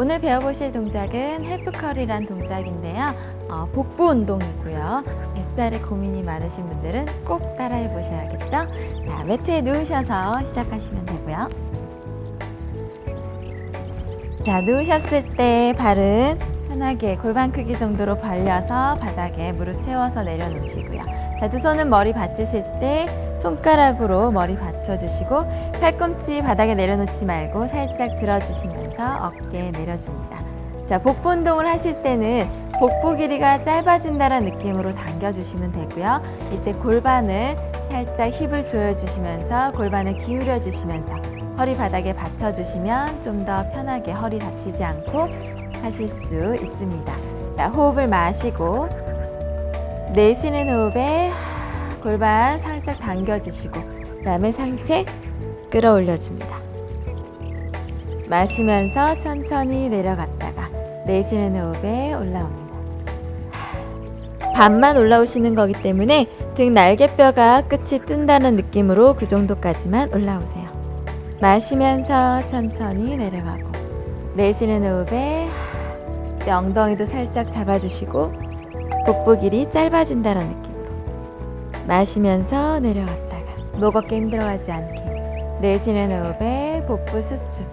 오늘 배워보실 동작은 헬프컬이란 동작인데요. 어, 복부 운동이고요. 뱃살에 고민이 많으신 분들은 꼭 따라해 보셔야겠죠? 자, 매트에 누우셔서 시작하시면 되고요. 자, 누우셨을 때 발은 편하게 골반 크기 정도로 벌려서 바닥에 무릎 세워서 내려놓으시고요. 자, 두 손은 머리 받치실 때 손가락으로 머리 받쳐주시고 팔꿈치 바닥에 내려놓지 말고 살짝 들어주시면서 어깨 내려줍니다. 자, 복부 운동을 하실 때는 복부 길이가 짧아진다는 느낌으로 당겨주시면 되고요. 이때 골반을 살짝 힙을 조여주시면서 골반을 기울여 주시면서 허리 바닥에 받쳐주시면 좀 더 편하게 허리 다치지 않고 하실 수 있습니다. 자, 호흡을 마시고 내쉬는 호흡에 골반 살짝 당겨주시고 그 다음에 상체 끌어올려줍니다. 마시면서 천천히 내려갔다가 내쉬는 호흡에 올라옵니다. 반만 올라오시는 거기 때문에 등 날개뼈가 끝이 뜬다는 느낌으로 그 정도까지만 올라오세요. 마시면서 천천히 내려가고 내쉬는 호흡에 엉덩이도 살짝 잡아주시고 복부 길이 짧아진다는 느낌으로 마시면서 내려갔다가 목 어깨 힘들어하지 않게 내쉬는 호흡에 복부 수축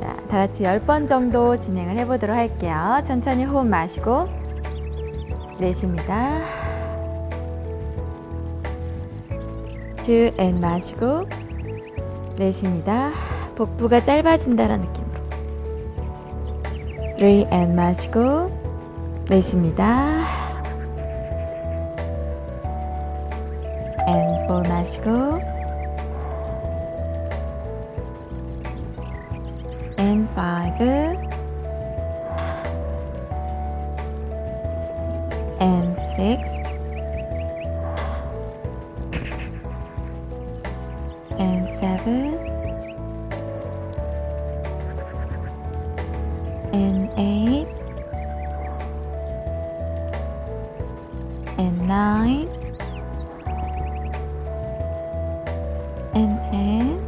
자, 다 같이 10번 정도 진행을 해보도록 할게요. 천천히 호흡 마시고 내쉽니다. two and 마시고 내쉽니다. 복부가 짧아진다는 느낌으로 three 마시고 내쉽니다. 앤4 마시고 앤5 앤6 앤7 앤8 nine and ten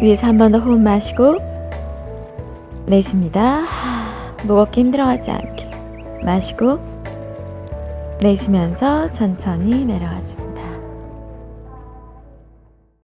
위에서 한 번 더 호흡 마시고 내쉽니다. 목 어깨 힘들어하지 않게 마시고 내쉬면서 천천히 내려가죠.